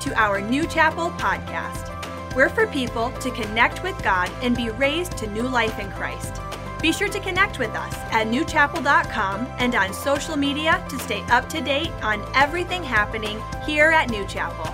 to our New Chapel podcast. We're for people to connect with God and be raised to new life in Christ. Be sure to connect with us at newchapel.com and on social media to stay up to date on everything happening here at New Chapel.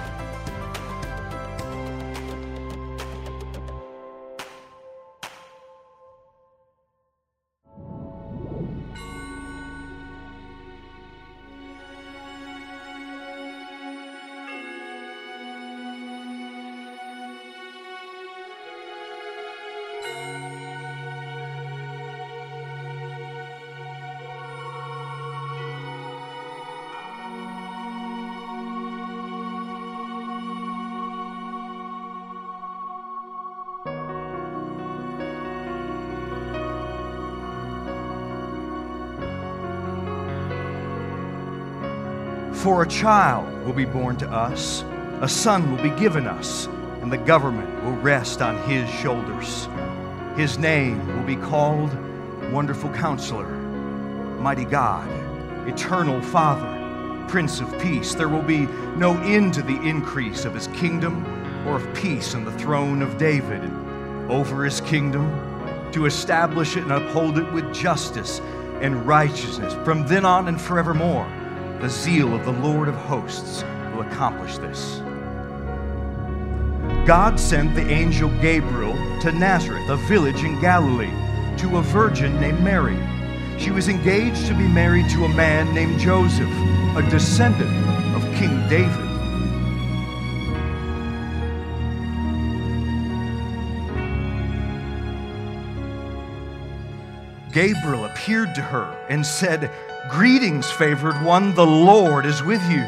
For a child will be born to us, a son will be given us, and the government will rest on his shoulders. His name will be called Wonderful Counselor, Mighty God, Eternal Father, Prince of Peace. There will be no end to the increase of his kingdom or of peace on the throne of David over his kingdom to establish it and uphold it with justice and righteousness from then on and forevermore. The zeal of the Lord of hosts will accomplish this. God sent the angel Gabriel to Nazareth, a village in Galilee, to a virgin named Mary. She was engaged to be married to a man named Joseph, a descendant of King David. Gabriel appeared to her and said, Greetings, favored one, the Lord is with you.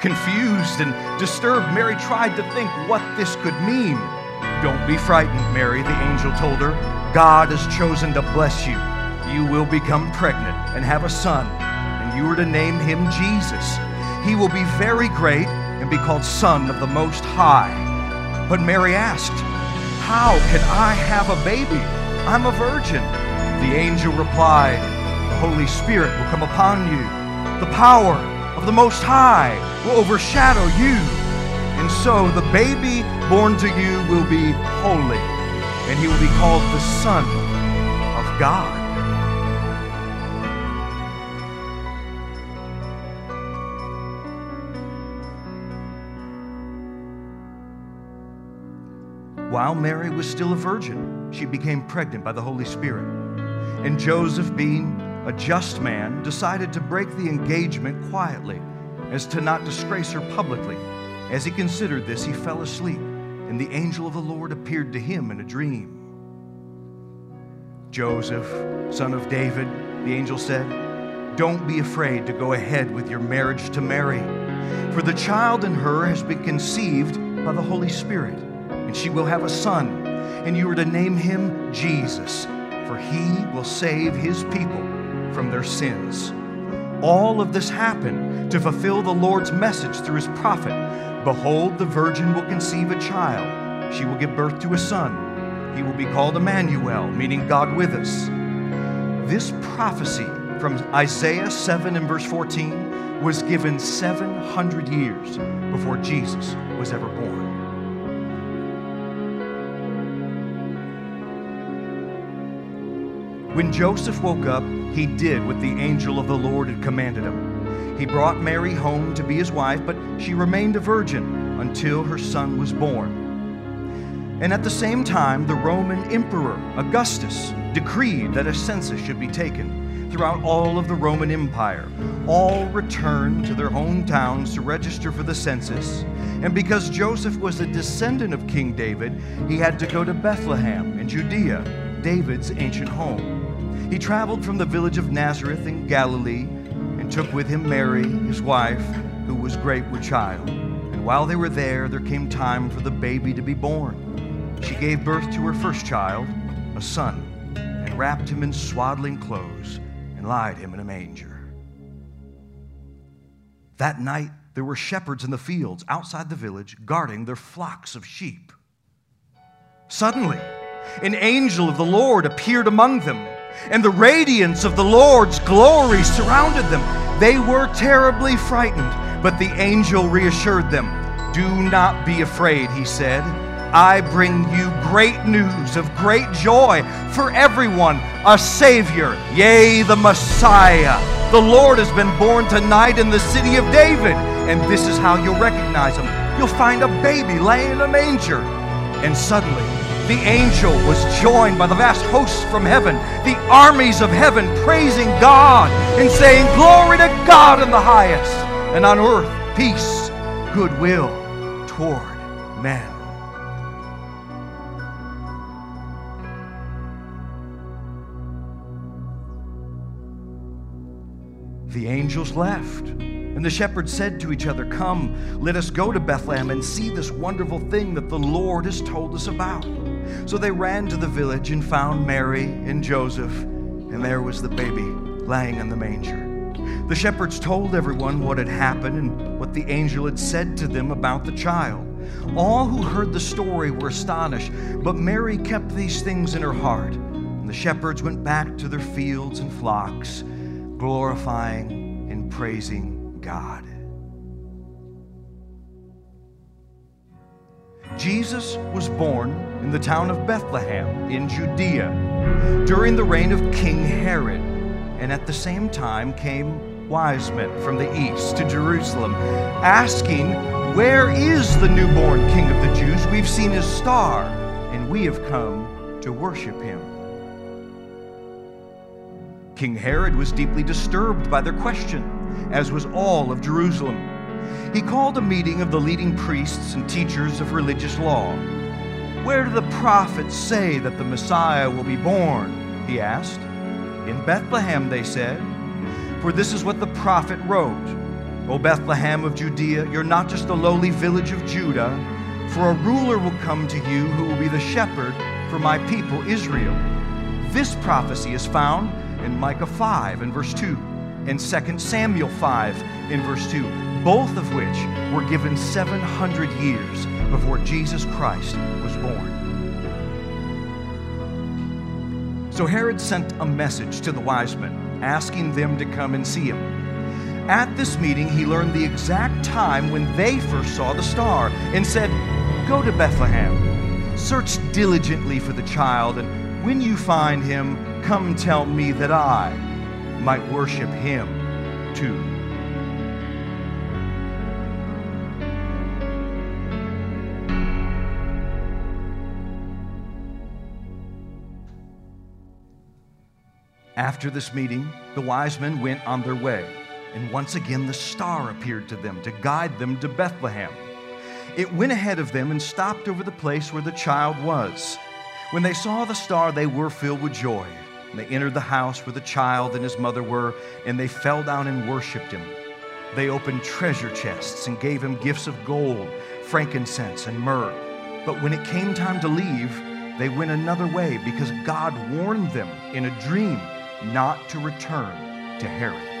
Confused and disturbed, Mary tried to think what this could mean. Don't be frightened, Mary, the angel told her. God has chosen to bless you. You will become pregnant and have a son, and you are to name him Jesus. He will be very great and be called Son of the Most High. But Mary asked, How can I have a baby? I'm a virgin. The angel replied, Holy Spirit will come upon you. The power of the Most High will overshadow you. And so the baby born to you will be holy, and he will be called the Son of God. While Mary was still a virgin, she became pregnant by the Holy Spirit. And Joseph, being a just man, decided to break the engagement quietly, as to not disgrace her publicly. As he considered this, he fell asleep, and the angel of the Lord appeared to him in a dream. Joseph, son of David, the angel said, Don't be afraid to go ahead with your marriage to Mary, for the child in her has been conceived by the Holy Spirit, and she will have a son, and you are to name him Jesus for he will save his people from their sins. All of this happened to fulfill the Lord's message through his prophet Behold, the virgin will conceive a child. She will give birth to a son. He will be called Emmanuel, meaning God with us. This prophecy from Isaiah 7 and verse 14 was given 700 years before Jesus was ever born. When Joseph woke up, he did what the angel of the Lord had commanded him. He brought Mary home to be his wife, but she remained a virgin until her son was born. And at the same time, the Roman Emperor Augustus decreed that a census should be taken throughout all of the Roman Empire. All returned to their hometowns to register for the census. And because Joseph was a descendant of King David, he had to go to Bethlehem in Judea, David's ancient home. He traveled from the village of Nazareth in Galilee and took with him Mary, his wife, who was great with child. And while they were there, there came time for the baby to be born. She gave birth to her first child, a son, and wrapped him in swaddling clothes and laid him in a manger. That night, there were shepherds in the fields outside the village guarding their flocks of sheep. Suddenly, an angel of the Lord appeared among them and the radiance of the Lord's glory surrounded them. They were terribly frightened, but the angel reassured them Do not be afraid, he said. I bring you great news of great joy for everyone, a Savior, yea, the Messiah. The Lord has been born tonight in the city of David, and this is how you'll recognize him. You'll find a baby laying in a manger. And suddenly, the angel was joined by the vast hosts from heaven, the armies of heaven praising God and saying, Glory to God in the highest, and on earth peace, goodwill toward men. The angels left. And the shepherds said to each other, Come, let us go to Bethlehem and see this wonderful thing that the Lord has told us about. So they ran to the village and found Mary and Joseph, and there was the baby lying in the manger. The shepherds told everyone what had happened and what the angel had said to them about the child. All who heard the story were astonished, but Mary kept these things in her heart. And the shepherds went back to their fields and flocks, glorifying and praising God. Jesus was born in the town of Bethlehem in Judea during the reign of King Herod, and at the same time came wise men from the east to Jerusalem, asking, Where is the newborn King of the Jews? We've seen his star, and we have come to worship him. King Herod was deeply disturbed by their question, as was all of Jerusalem he called a meeting of the leading priests and teachers of religious law. Where do the prophets say that the Messiah will be born? He asked. In Bethlehem, they said. For this is what the prophet wrote O Bethlehem of Judea, you're not just the lowly village of Judah, for a ruler will come to you who will be the shepherd for my people Israel. This prophecy is found in Micah 5 and verse 2 and 2 Samuel 5 in verse 2 both of which were given 700 years before Jesus Christ was born. So Herod sent a message to the wise men, asking them to come and see him. At this meeting, he learned the exact time when they first saw the star and said, Go to Bethlehem, search diligently for the child, and when you find him, come tell me that I might worship him too. After this meeting, the wise men went on their way, and once again the star appeared to them to guide them to Bethlehem. It went ahead of them and stopped over the place where the child was. When they saw the star, they were filled with joy. They entered the house where the child and his mother were, and they fell down and worshiped him. They opened treasure chests and gave him gifts of gold, frankincense, and myrrh. But when it came time to leave, they went another way because God warned them in a dream not to return to Herod.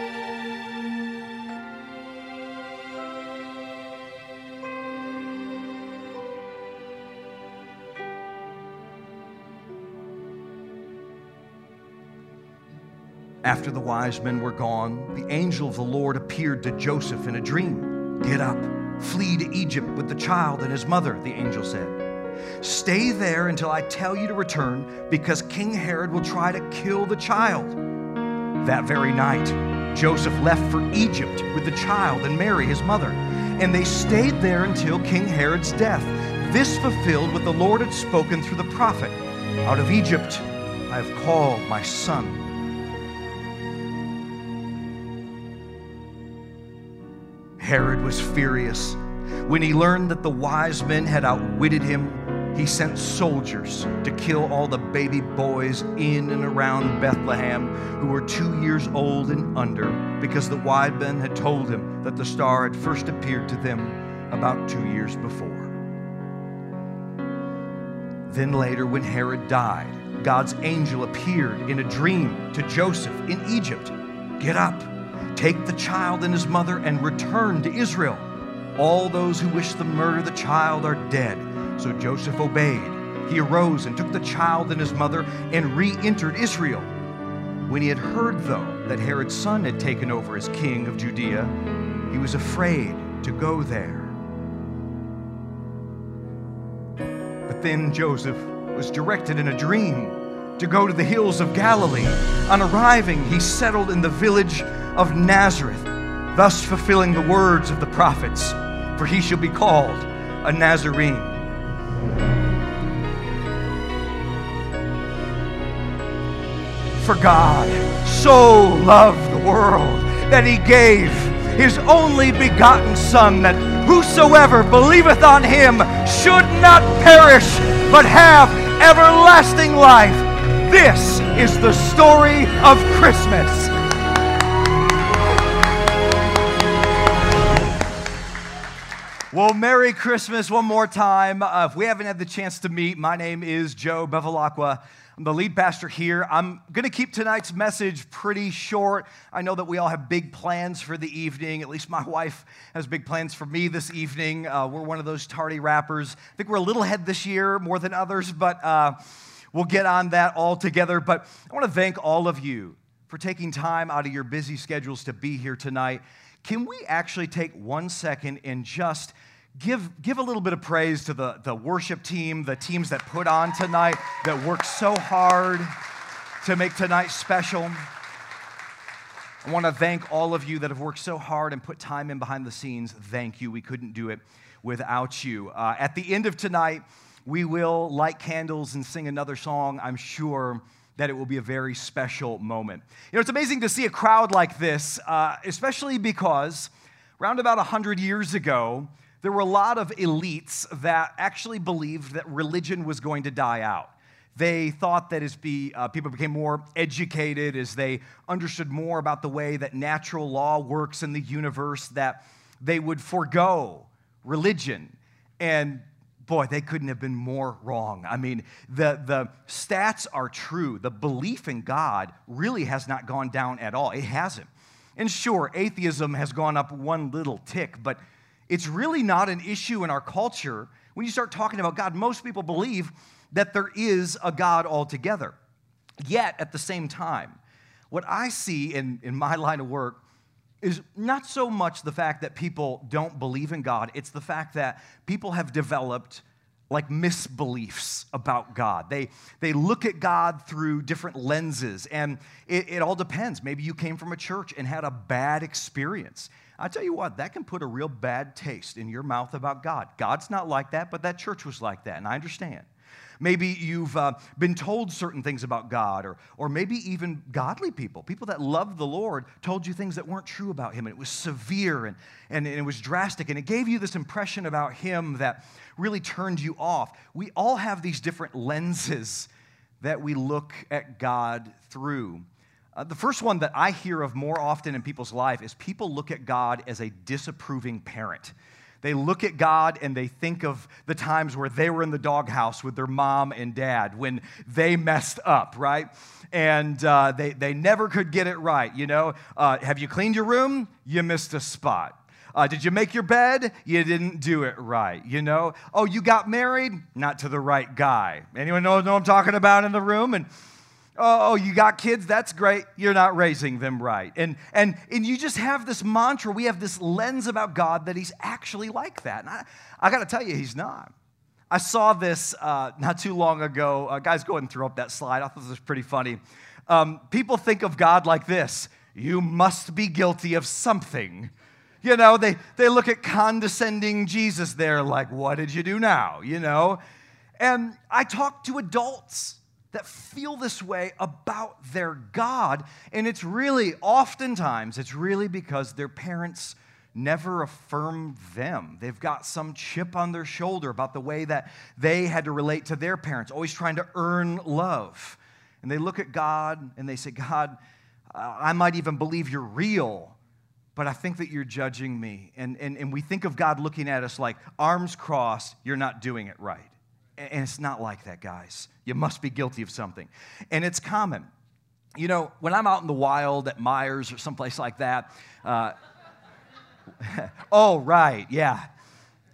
After the wise men were gone, the angel of the Lord appeared to Joseph in a dream. Get up, flee to Egypt with the child and his mother, the angel said. Stay there until I tell you to return, because King Herod will try to kill the child. That very night, Joseph left for Egypt with the child and Mary, his mother, and they stayed there until King Herod's death. This fulfilled what the Lord had spoken through the prophet Out of Egypt I have called my son. Herod was furious. When he learned that the wise men had outwitted him he sent soldiers to kill all the baby boys in and around Bethlehem who were two years old and under because the wise men had told him that the star had first appeared to them about two years before. Then later, when Herod died, God's angel appeared in a dream to Joseph in Egypt. Get up, take the child and his mother, and return to Israel. All those who wish to murder the child are dead. So Joseph obeyed. He arose and took the child and his mother and re entered Israel. When he had heard, though, that Herod's son had taken over as king of Judea, he was afraid to go there. But then Joseph was directed in a dream to go to the hills of Galilee. On arriving, he settled in the village of Nazareth, thus fulfilling the words of the prophets, for he shall be called a Nazarene. For God so loved the world that he gave his only begotten Son, that whosoever believeth on him should not perish, but have everlasting life. This is the story of Christmas. Well, Merry Christmas one more time. Uh, if we haven't had the chance to meet, my name is Joe Bevilacqua. I'm the lead pastor here. I'm going to keep tonight's message pretty short. I know that we all have big plans for the evening. At least my wife has big plans for me this evening. Uh, we're one of those tardy wrappers. I think we're a little ahead this year more than others, but uh, we'll get on that all together. But I want to thank all of you for taking time out of your busy schedules to be here tonight. Can we actually take one second and just give, give a little bit of praise to the, the worship team, the teams that put on tonight, that worked so hard to make tonight special. I want to thank all of you that have worked so hard and put time in behind the scenes. Thank you. We couldn't do it without you. Uh, at the end of tonight, we will light candles and sing another song. I'm sure that it will be a very special moment. You know, it's amazing to see a crowd like this, uh, especially because around about 100 years ago, there were a lot of elites that actually believed that religion was going to die out. They thought that as be, uh, people became more educated, as they understood more about the way that natural law works in the universe, that they would forego religion. And boy, they couldn't have been more wrong. I mean, the, the stats are true. The belief in God really has not gone down at all. It hasn't. And sure, atheism has gone up one little tick, but it's really not an issue in our culture. When you start talking about God, most people believe that there is a God altogether. Yet, at the same time, what I see in, in my line of work is not so much the fact that people don't believe in God, it's the fact that people have developed like misbeliefs about God. They, they look at God through different lenses, and it, it all depends. Maybe you came from a church and had a bad experience. I tell you what, that can put a real bad taste in your mouth about God. God's not like that, but that church was like that, and I understand. Maybe you've uh, been told certain things about God, or, or maybe even godly people, people that loved the Lord, told you things that weren't true about Him, and it was severe and, and, and it was drastic, and it gave you this impression about Him that really turned you off. We all have these different lenses that we look at God through. Uh, the first one that I hear of more often in people's life is people look at God as a disapproving parent. They look at God and they think of the times where they were in the doghouse with their mom and dad when they messed up, right? And uh, they, they never could get it right, you know? Uh, have you cleaned your room? You missed a spot. Uh, did you make your bed? You didn't do it right, you know? Oh, you got married? Not to the right guy. Anyone know, know what I'm talking about in the room? And oh, you got kids? That's great. You're not raising them right. And, and, and you just have this mantra. We have this lens about God that He's actually like that. And I, I got to tell you, He's not. I saw this uh, not too long ago. Uh, guys, go ahead and throw up that slide. I thought this was pretty funny. Um, people think of God like this you must be guilty of something. You know, they, they look at condescending Jesus there, like, what did you do now? You know? And I talk to adults that feel this way about their God. And it's really, oftentimes, it's really because their parents never affirmed them. They've got some chip on their shoulder about the way that they had to relate to their parents, always trying to earn love. And they look at God and they say, God, I might even believe you're real, but I think that you're judging me. And, and, and we think of God looking at us like, arms crossed, you're not doing it right. And it's not like that, guys. You must be guilty of something. And it's common. You know, when I'm out in the wild at Meijer's or someplace like that, uh, oh, right, yeah.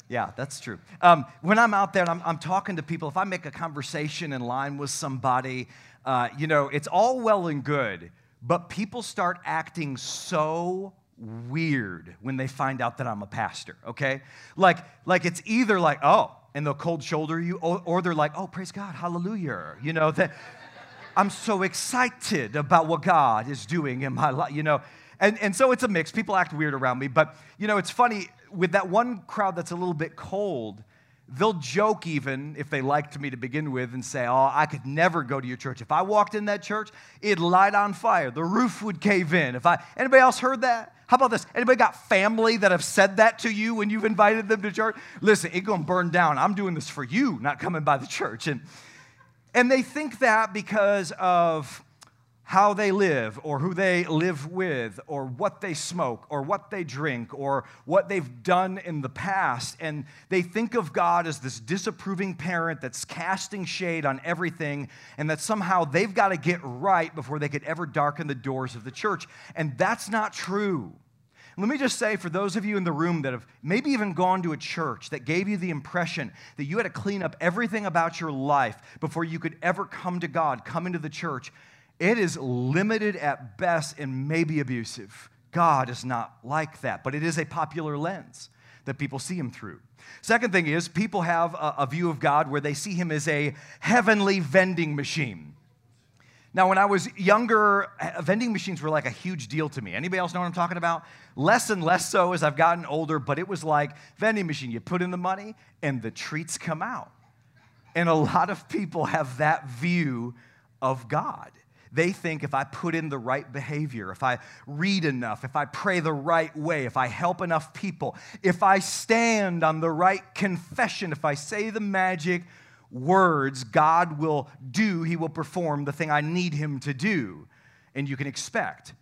Yeah, that's true. Um, when I'm out there and I'm, I'm, talking to people, if I make a conversation in line with somebody, uh, you know, it's all well and good, but people start acting so weird when they find out that I'm a pastor, okay? Like, like it's either like, oh, and they'll cold shoulder you, or, or they're like, oh, praise God, hallelujah. You know, that I'm so excited about what God is doing in my life, you know. And, and so it's a mix. People act weird around me. But, you know, it's funny with that one crowd that's a little bit cold, they'll joke even if they liked me to begin with and say, Oh, I could never go to your church. If I walked in that church, it'd light on fire. The roof would cave in. If I anybody else heard that? How about this? Anybody got family that have said that to you when you've invited them to church? Listen, it's gonna burn down. I'm doing this for you, not coming by the church. And and they think that because of how they live or who they live with or what they smoke or what they drink or what they've done in the past. And they think of God as this disapproving parent that's casting shade on everything and that somehow they've got to get right before they could ever darken the doors of the church. And that's not true. Let me just say for those of you in the room that have maybe even gone to a church that gave you the impression that you had to clean up everything about your life before you could ever come to God, come into the church, it is limited at best and maybe abusive. God is not like that, but it is a popular lens that people see him through. Second thing is, people have a, a, view of God where they see him as a heavenly vending machine. Now, when I was younger, vending machines were like a huge deal to me. Anybody else know what I'm talking about? Less and less so as I've gotten older, but it was like vending machine. You put in the money and the treats come out. And a lot of people have that view of God. They think if I put in the right behavior, if I read enough, if I pray the right way, if I help enough people, if I stand on the right confession, if I say the magic words, God will do, He will perform the thing I need Him to do. And you can expect.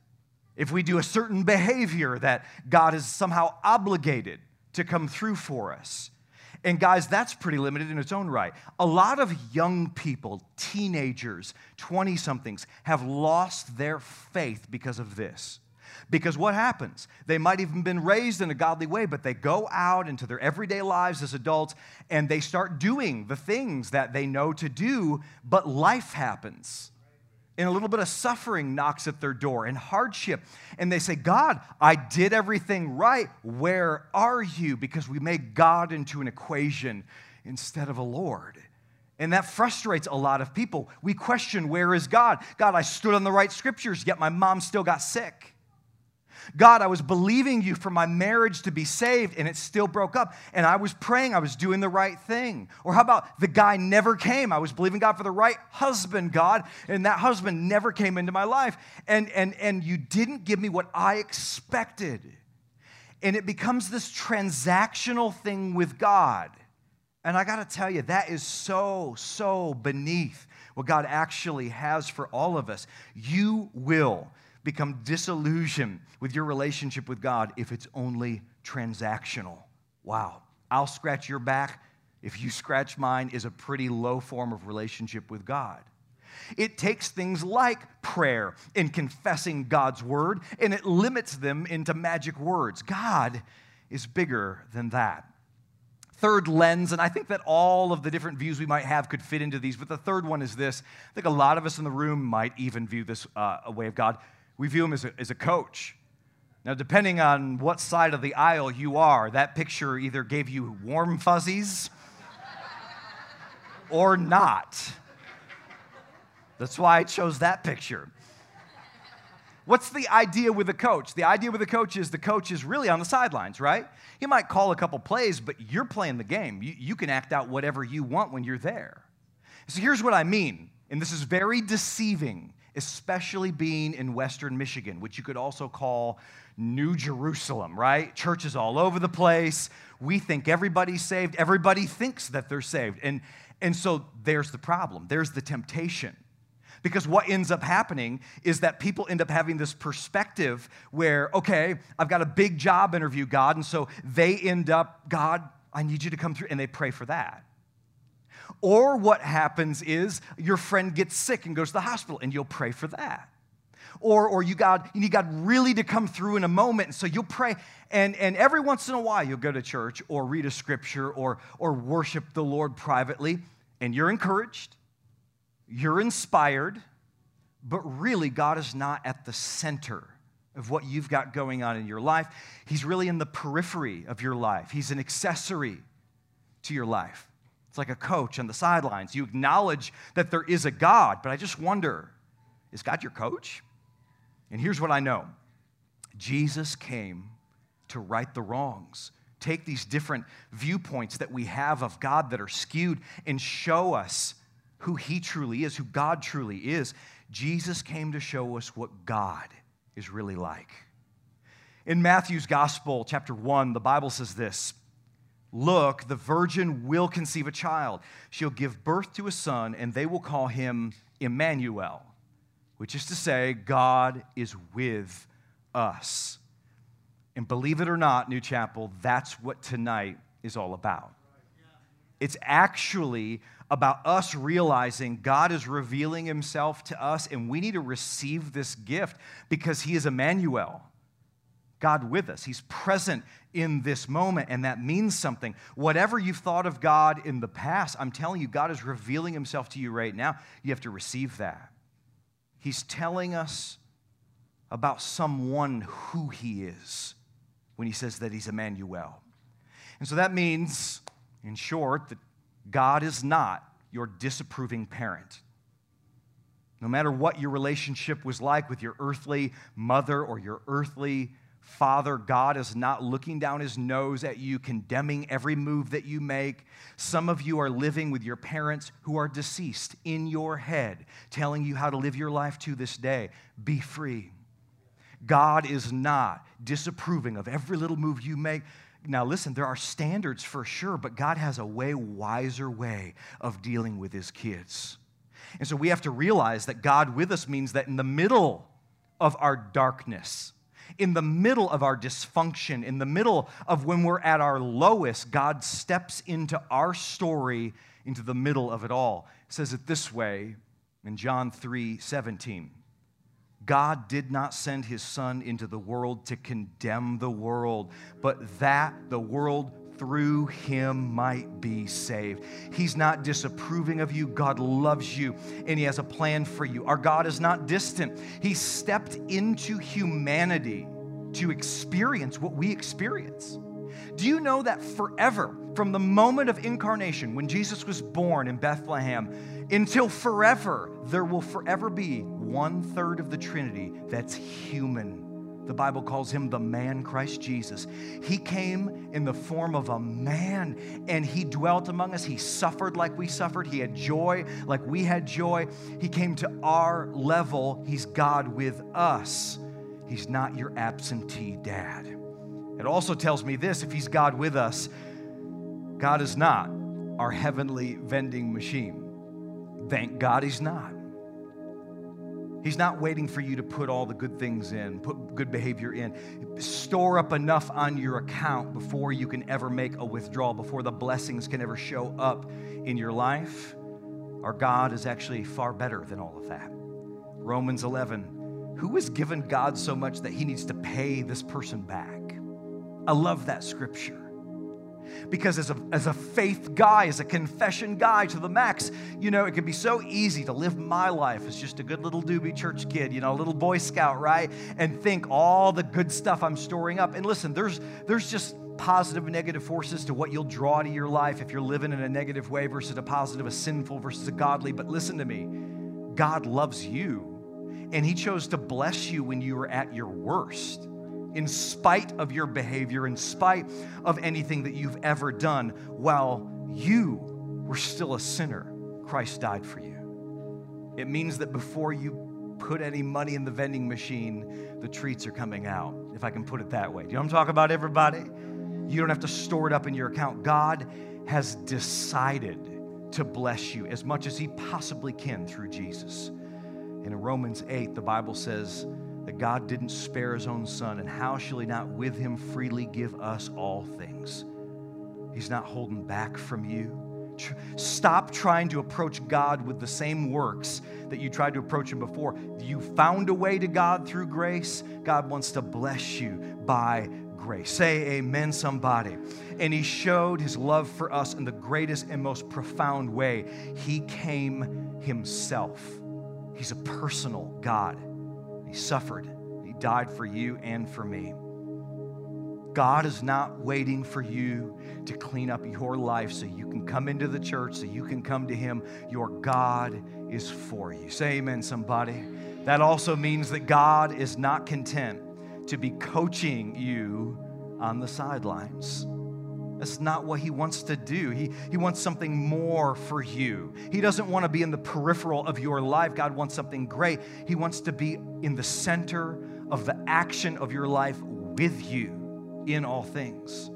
If we do a certain behavior, that God is somehow obligated to come through for us. And guys, that's pretty limited in its own right. A lot of young people, teenagers, 20 somethings, have lost their faith because of this. Because what happens? They might even been raised in a godly way, but they go out into their everyday lives as adults and they start doing the things that they know to do, but life happens and a little bit of suffering knocks at their door and hardship. And they say, God, I did everything right. Where are you? Because we make God into an equation instead of a Lord. And that frustrates a lot of people. We question, where is God? God, I stood on the right scriptures, yet my mom still got sick. God, I was believing you for my marriage to be saved and it still broke up. And I was praying, I was doing the right thing. Or how about the guy never came? I was believing God for the right husband, God, and that husband never came into my life. And, and, and you didn't give me what I expected. And it becomes this transactional thing with God. And I got to tell you, that is so, so beneath what God actually has for all of us. You will become disillusioned with your relationship with God if it's only transactional. Wow. I'll scratch your back if you scratch mine is a pretty low form of relationship with God. It takes things like prayer and confessing God's word, and it limits them into magic words. God is bigger than that. Third lens, and I think that all of the different views we might have could fit into these, but the third one is this. I think a lot of us in the room might even view this uh, a way of God we view him as a, as a coach. Now, depending on what side of the aisle you are, that picture either gave you warm fuzzies or not. That's why I chose that picture. What's the idea with a coach? The idea with a coach is the coach is really on the sidelines, right? He might call a couple plays, but you're playing the game. You, you can act out whatever you want when you're there. So here's what I mean, and this is very deceiving especially being in Western Michigan, which you could also call New Jerusalem, right? Churches all over the place. We think everybody's saved. Everybody thinks that they're saved. And, and so there's the problem, there's the temptation. Because what ends up happening is that people end up having this perspective where, okay, I've got a big job interview, God. And so they end up, God, I need you to come through. And they pray for that. Or what happens is your friend gets sick and goes to the hospital, and you'll pray for that. Or, or you, got, you need God really to come through in a moment, and so you'll pray. And, and every once in a while, you'll go to church or read a scripture or, or worship the Lord privately, and you're encouraged, you're inspired, but really, God is not at the center of what you've got going on in your life. He's really in the periphery of your life, He's an accessory to your life. It's like a coach on the sidelines. You acknowledge that there is a God, but I just wonder is God your coach? And here's what I know Jesus came to right the wrongs. Take these different viewpoints that we have of God that are skewed and show us who He truly is, who God truly is. Jesus came to show us what God is really like. In Matthew's Gospel, chapter 1, the Bible says this Look, the virgin will conceive a child. She'll give birth to a son, and they will call him Emmanuel, which is to say, God is with us. And believe it or not, New Chapel, that's what tonight is all about. It's actually about us realizing God is revealing himself to us, and we need to receive this gift because he is Emmanuel. God with us. He's present in this moment, and that means something. Whatever you've thought of God in the past, I'm telling you, God is revealing Himself to you right now. You have to receive that. He's telling us about someone who He is when He says that He's Emmanuel. And so that means, in short, that God is not your disapproving parent. No matter what your relationship was like with your earthly mother or your earthly father, God is not looking down his nose at you, condemning every move that you make. Some of you are living with your parents who are deceased in your head, telling you how to live your life to this day. Be free. God is not disapproving of every little move you make. Now, listen, there are standards for sure, but God has a way wiser way of dealing with his kids. And so we have to realize that God with us means that in the middle of our darkness, in the middle of our dysfunction, in the middle of when we're at our lowest, God steps into our story, into the middle of it all. It says it this way in John 3 17. God did not send his Son into the world to condemn the world, but that the world through him might be saved. He's not disapproving of you. God loves you and he has a plan for you. Our God is not distant. He stepped into humanity to experience what we experience. Do you know that forever, from the moment of incarnation, when Jesus was born in Bethlehem, until forever, there will forever be one third of the Trinity that's human. The Bible calls him the man Christ Jesus. He came in the form of a man and he dwelt among us. He suffered like we suffered. He had joy like we had joy. He came to our level. He's God with us. He's not your absentee dad. It also tells me this if he's God with us, God is not our heavenly vending machine. Thank God he's not. He's not waiting for you to put all the good things in, put good behavior in. Store up enough on your account before you can ever make a withdrawal, before the blessings can ever show up in your life. Our God is actually far better than all of that. Romans 11 Who has given God so much that he needs to pay this person back? I love that scripture. Because as a, as a faith guy, as a confession guy to the max, you know, it can be so easy to live my life as just a good little doobie church kid, you know, a little Boy Scout, right? And think all the good stuff I'm storing up. And listen, there's, there's just positive and negative forces to what you'll draw to your life if you're living in a negative way versus a positive, a sinful versus a godly. But listen to me God loves you, and He chose to bless you when you were at your worst in spite of your behavior, in spite of anything that you've ever done, while you were still a sinner, Christ died for you. It means that before you put any money in the vending machine, the treats are coming out, if I can put it that way. Do you know what I'm talking about, everybody? You don't have to store it up in your account. God has decided to bless you as much as He possibly can through Jesus. in Romans 8, the Bible says, that God didn't spare his own son, and how shall he not with him freely give us all things? He's not holding back from you. Stop trying to approach God with the same works that you tried to approach Him before. You found a way to God through grace. God wants to bless you by grace. Say amen, somebody. And He showed His love for us in the greatest and most profound way. He came Himself. He's a personal God. He suffered. He died for you and for me. God is not waiting for you to clean up your life so you can come into the church, so you can come to Him. Your God is for you. Say amen, somebody. That also means that God is not content to be coaching you on the sidelines. That's not what he wants to do. He, he wants something more for you. He doesn't want to be in the peripheral of your life. God wants something great. He wants to be in the center of the action of your life with you in all things.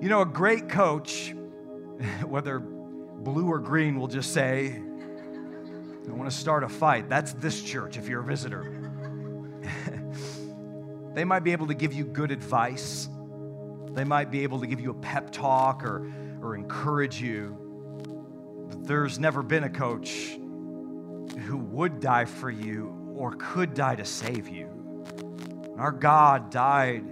You know, a great coach, whether blue or green, will just say, I want to start a fight. That's this church if you're a visitor. they might be able to give you good advice they might be able to give you a pep talk or, or encourage you. But there's never been a coach who would die for you or could die to save you. And Our God died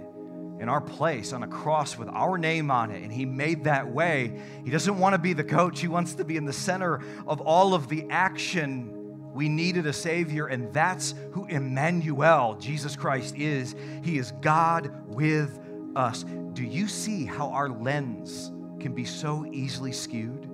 in our place on a cross with our name on it, and He made that way. He doesn't want to be the coach, He wants to be in the center of all of the action. We needed a Savior, and that's who Emmanuel, Jesus Christ, is. He is God with us. Do you see how our lens can be so easily skewed?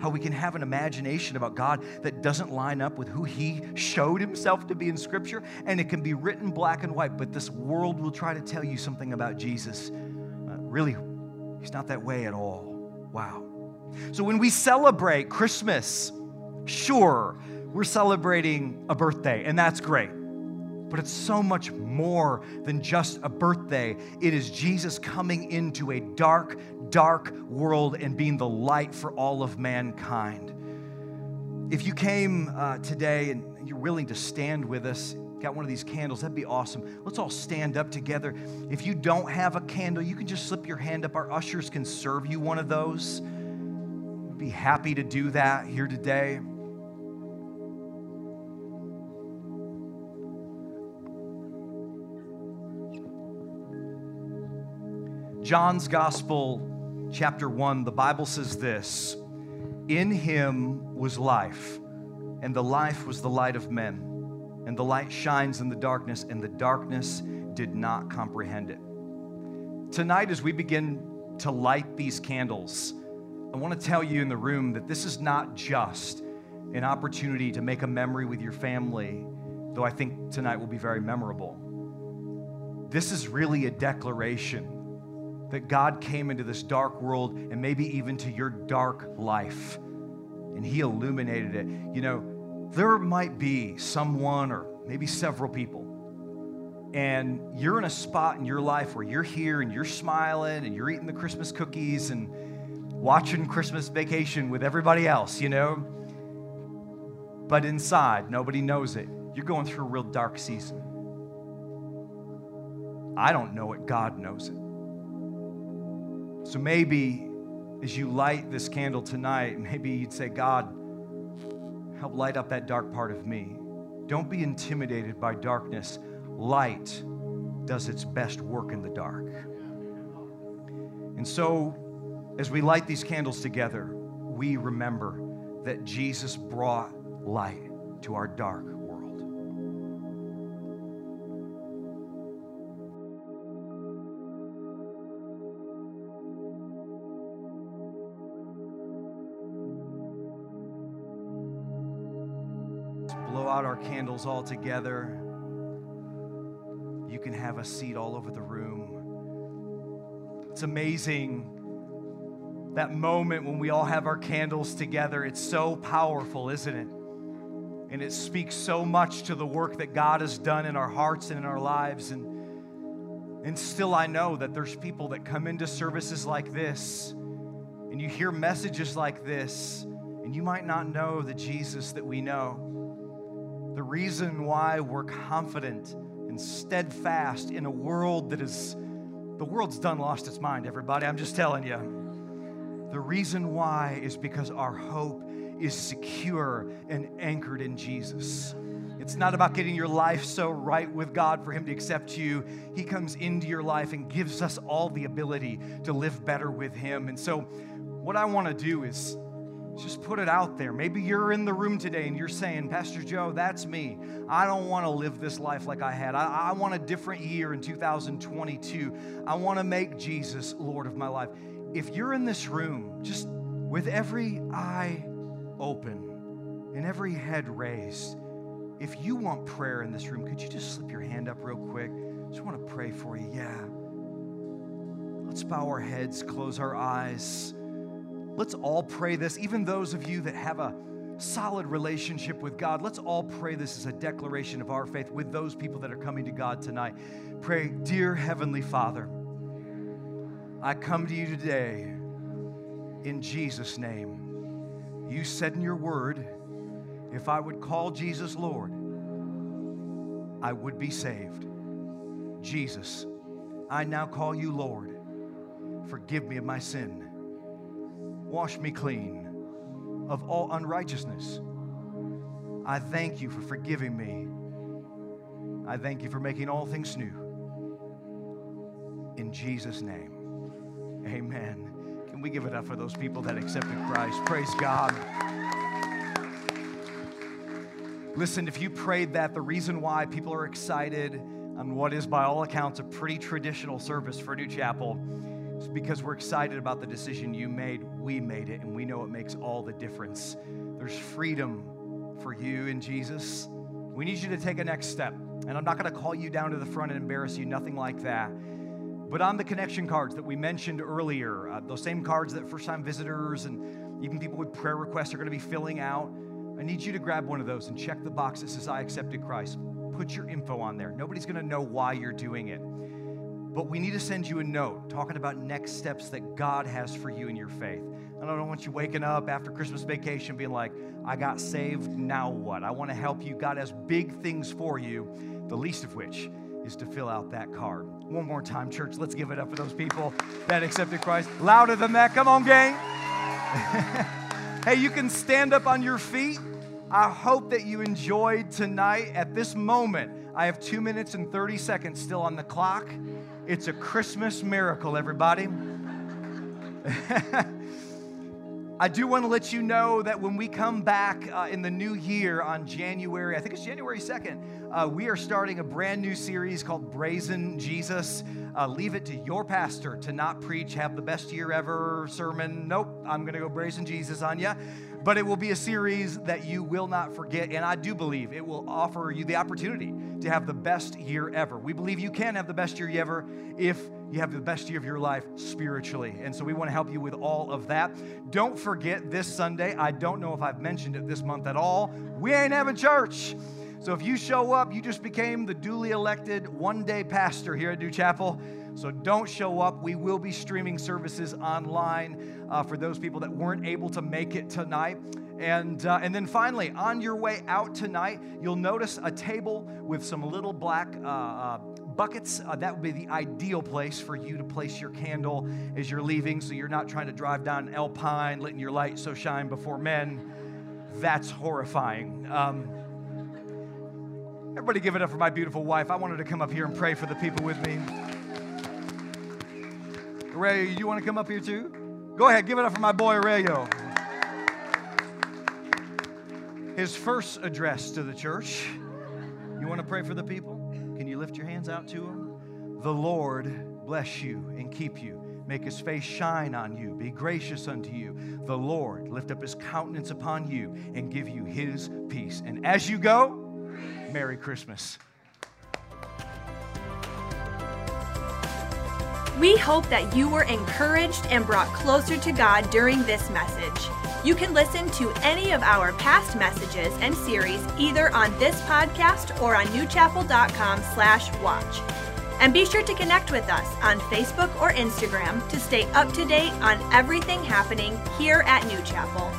How we can have an imagination about God that doesn't line up with who He showed Himself to be in Scripture, and it can be written black and white, but this world will try to tell you something about Jesus. Uh, really, He's not that way at all. Wow. So when we celebrate Christmas, sure, we're celebrating a birthday, and that's great. But it's so much more than just a birthday. It is Jesus coming into a dark, dark world and being the light for all of mankind. If you came uh, today and you're willing to stand with us, got one of these candles, that'd be awesome. Let's all stand up together. If you don't have a candle, you can just slip your hand up. Our ushers can serve you one of those. Be happy to do that here today. John's Gospel, chapter 1, the Bible says this In him was life, and the life was the light of men. And the light shines in the darkness, and the darkness did not comprehend it. Tonight, as we begin to light these candles, I want to tell you in the room that this is not just an opportunity to make a memory with your family, though I think tonight will be very memorable. This is really a declaration that God came into this dark world and maybe even to your dark life and He illuminated it. You know, there might be someone or maybe several people, and you're in a spot in your life where you're here and you're smiling and you're eating the Christmas cookies and watching Christmas vacation with everybody else, you know? But inside, nobody knows it. You're going through a real dark season. I don't know it, God knows it. So maybe as you light this candle tonight, maybe you'd say, God, help light up that dark part of me. Don't be intimidated by darkness. Light does its best work in the dark. And so, as we light these candles together, we remember that Jesus brought light to our dark candles all together. You can have a seat all over the room. It's amazing that moment when we all have our candles together. It's so powerful, isn't it? And it speaks so much to the work that God has done in our hearts and in our lives. And, and still, I know that there's people that come into services like this, and you hear messages like this, and you might not know the Jesus that we know. Reason why we're confident and steadfast in a world that is, the world's done lost its mind, everybody. I'm just telling you. The reason why is because our hope is secure and anchored in Jesus. It's not about getting your life so right with God for Him to accept you. He comes into your life and gives us all the ability to live better with Him. And so, what I want to do is Just put it out there. Maybe you're in the room today and you're saying, Pastor Joe, that's me. I don't want to live this life like I had. I, I want a different year in 2022. I want to make Jesus Lord of my life. If you're in this room, just with every eye open and every head raised, if you want prayer in this room, could you just slip your hand up real quick? Just want to pray for you. Yeah. Let's bow our heads, close our eyes. Let's all pray this, even those of you that have a solid relationship with God. Let's all pray this as a declaration of our faith with those people that are coming to God tonight. Pray, Dear Heavenly Father, I come to you today in Jesus' name. You said in your word, if I would call Jesus Lord, I would be saved. Jesus, I now call you Lord. Forgive me of my sin. Wash me clean of all unrighteousness. I thank you for forgiving me. I thank you for making all things new. In Jesus' name, amen. Can we give it up for those people that accepted Christ? Praise God. Listen, if you prayed that, the reason why people are excited on what is, by all accounts, a pretty traditional service for New Chapel is because we're excited about the decision you made. We made it, and we know it makes all the difference. There's freedom for you in Jesus. We need you to take a next step. And I'm not going to call you down to the front and embarrass you, nothing like that. But on the connection cards that we mentioned earlier, uh, those same cards that first time visitors and even people with prayer requests are going to be filling out, I need you to grab one of those and check the box that says, I accepted Christ. Put your info on there. Nobody's going to know why you're doing it. But we need to send you a note talking about next steps that God has for you in your faith. I don't want you waking up after Christmas vacation being like, I got saved, now what? I want to help you. God has big things for you, the least of which is to fill out that card. One more time, church, let's give it up for those people that accepted Christ. Louder than that. Come on, gang. hey, you can stand up on your feet. I hope that you enjoyed tonight. At this moment, I have two minutes and 30 seconds still on the clock. It's a Christmas miracle, everybody. I do want to let you know that when we come back uh, in the new year on January, I think it's January 2nd, uh, we are starting a brand new series called Brazen Jesus. Uh, leave it to your pastor to not preach, have the best year ever sermon. Nope, I'm going to go Brazen Jesus on you but it will be a series that you will not forget. And I do believe it will offer you the opportunity to have the best year ever. We believe you can have the best year ever if you have the best year of your life spiritually. And so we want to help you with all of that. Don't forget this Sunday, I don't know if I've mentioned it this month at all, we ain't having church. So if you show up, you just became the duly elected one day pastor here at New Chapel. So don't show up. We will be streaming services online uh, for those people that weren't able to make it tonight. And, uh, and then finally, on your way out tonight, you'll notice a table with some little black uh, uh buckets. Uh, that would be the ideal place for you to place your candle as you're leaving so you're not trying to drive down Alpine, letting your light so shine before men. That's horrifying. Um, everybody give it up for my beautiful wife. I wanted to come up here and pray for the people with me. Ray, you want to come up here too? Go ahead, give it up for my boy Rayo. His first address to the church. You want to pray for the people? Can you lift your hands out to him? The Lord bless you and keep you. Make his face shine on you, be gracious unto you. The Lord lift up his countenance upon you and give you his peace. And as you go, Merry Christmas. We hope that you were encouraged and brought closer to God during this message. You can listen to any of our past messages and series either on this podcast or on newchapel.com slash watch. And be sure to connect with us on Facebook or Instagram to stay up to date on everything happening here at New Chapel.